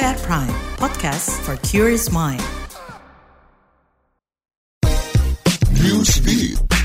at Prime, podcast for curious mind. Newsbeat.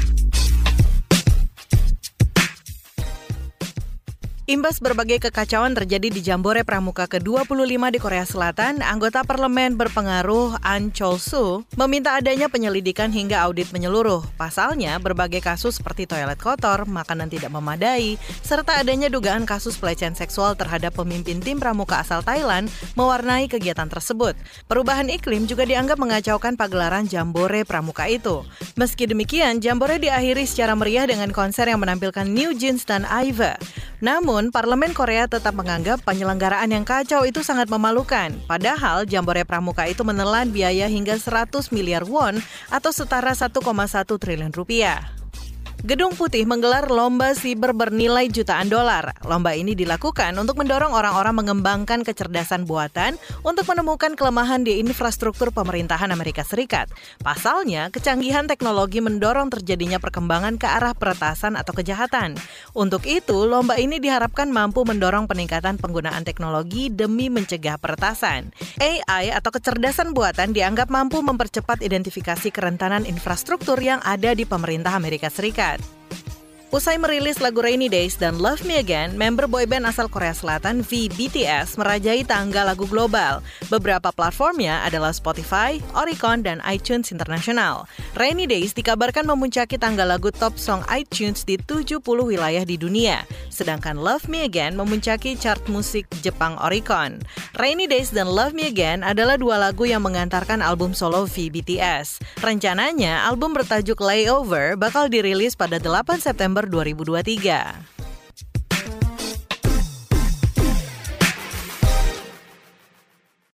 Imbas berbagai kekacauan terjadi di Jambore Pramuka ke-25 di Korea Selatan, anggota parlemen berpengaruh An Chol-soo meminta adanya penyelidikan hingga audit menyeluruh. Pasalnya, berbagai kasus seperti toilet kotor, makanan tidak memadai, serta adanya dugaan kasus pelecehan seksual terhadap pemimpin tim pramuka asal Thailand mewarnai kegiatan tersebut. Perubahan iklim juga dianggap mengacaukan pagelaran Jambore Pramuka itu. Meski demikian, Jambore diakhiri secara meriah dengan konser yang menampilkan New Jeans dan Iva. Namun, Parlemen Korea tetap menganggap penyelenggaraan yang kacau itu sangat memalukan. Padahal, Jambore Pramuka itu menelan biaya hingga 100 miliar won atau setara 1,1 triliun rupiah. Gedung Putih menggelar lomba siber bernilai jutaan dolar. Lomba ini dilakukan untuk mendorong orang-orang mengembangkan kecerdasan buatan untuk menemukan kelemahan di infrastruktur pemerintahan Amerika Serikat. Pasalnya, kecanggihan teknologi mendorong terjadinya perkembangan ke arah peretasan atau kejahatan. Untuk itu, lomba ini diharapkan mampu mendorong peningkatan penggunaan teknologi demi mencegah peretasan. AI atau kecerdasan buatan dianggap mampu mempercepat identifikasi kerentanan infrastruktur yang ada di pemerintah Amerika Serikat. Usai merilis lagu Rainy Days dan Love Me Again, member boyband asal Korea Selatan V BTS merajai tangga lagu global. Beberapa platformnya adalah Spotify, Oricon, dan iTunes Internasional. Rainy Days dikabarkan memuncaki tangga lagu top song iTunes di 70 wilayah di dunia, sedangkan Love Me Again memuncaki chart musik Jepang Oricon. Rainy Days dan Love Me Again adalah dua lagu yang mengantarkan album solo V BTS. Rencananya, album bertajuk Layover bakal dirilis pada 8 September 2023.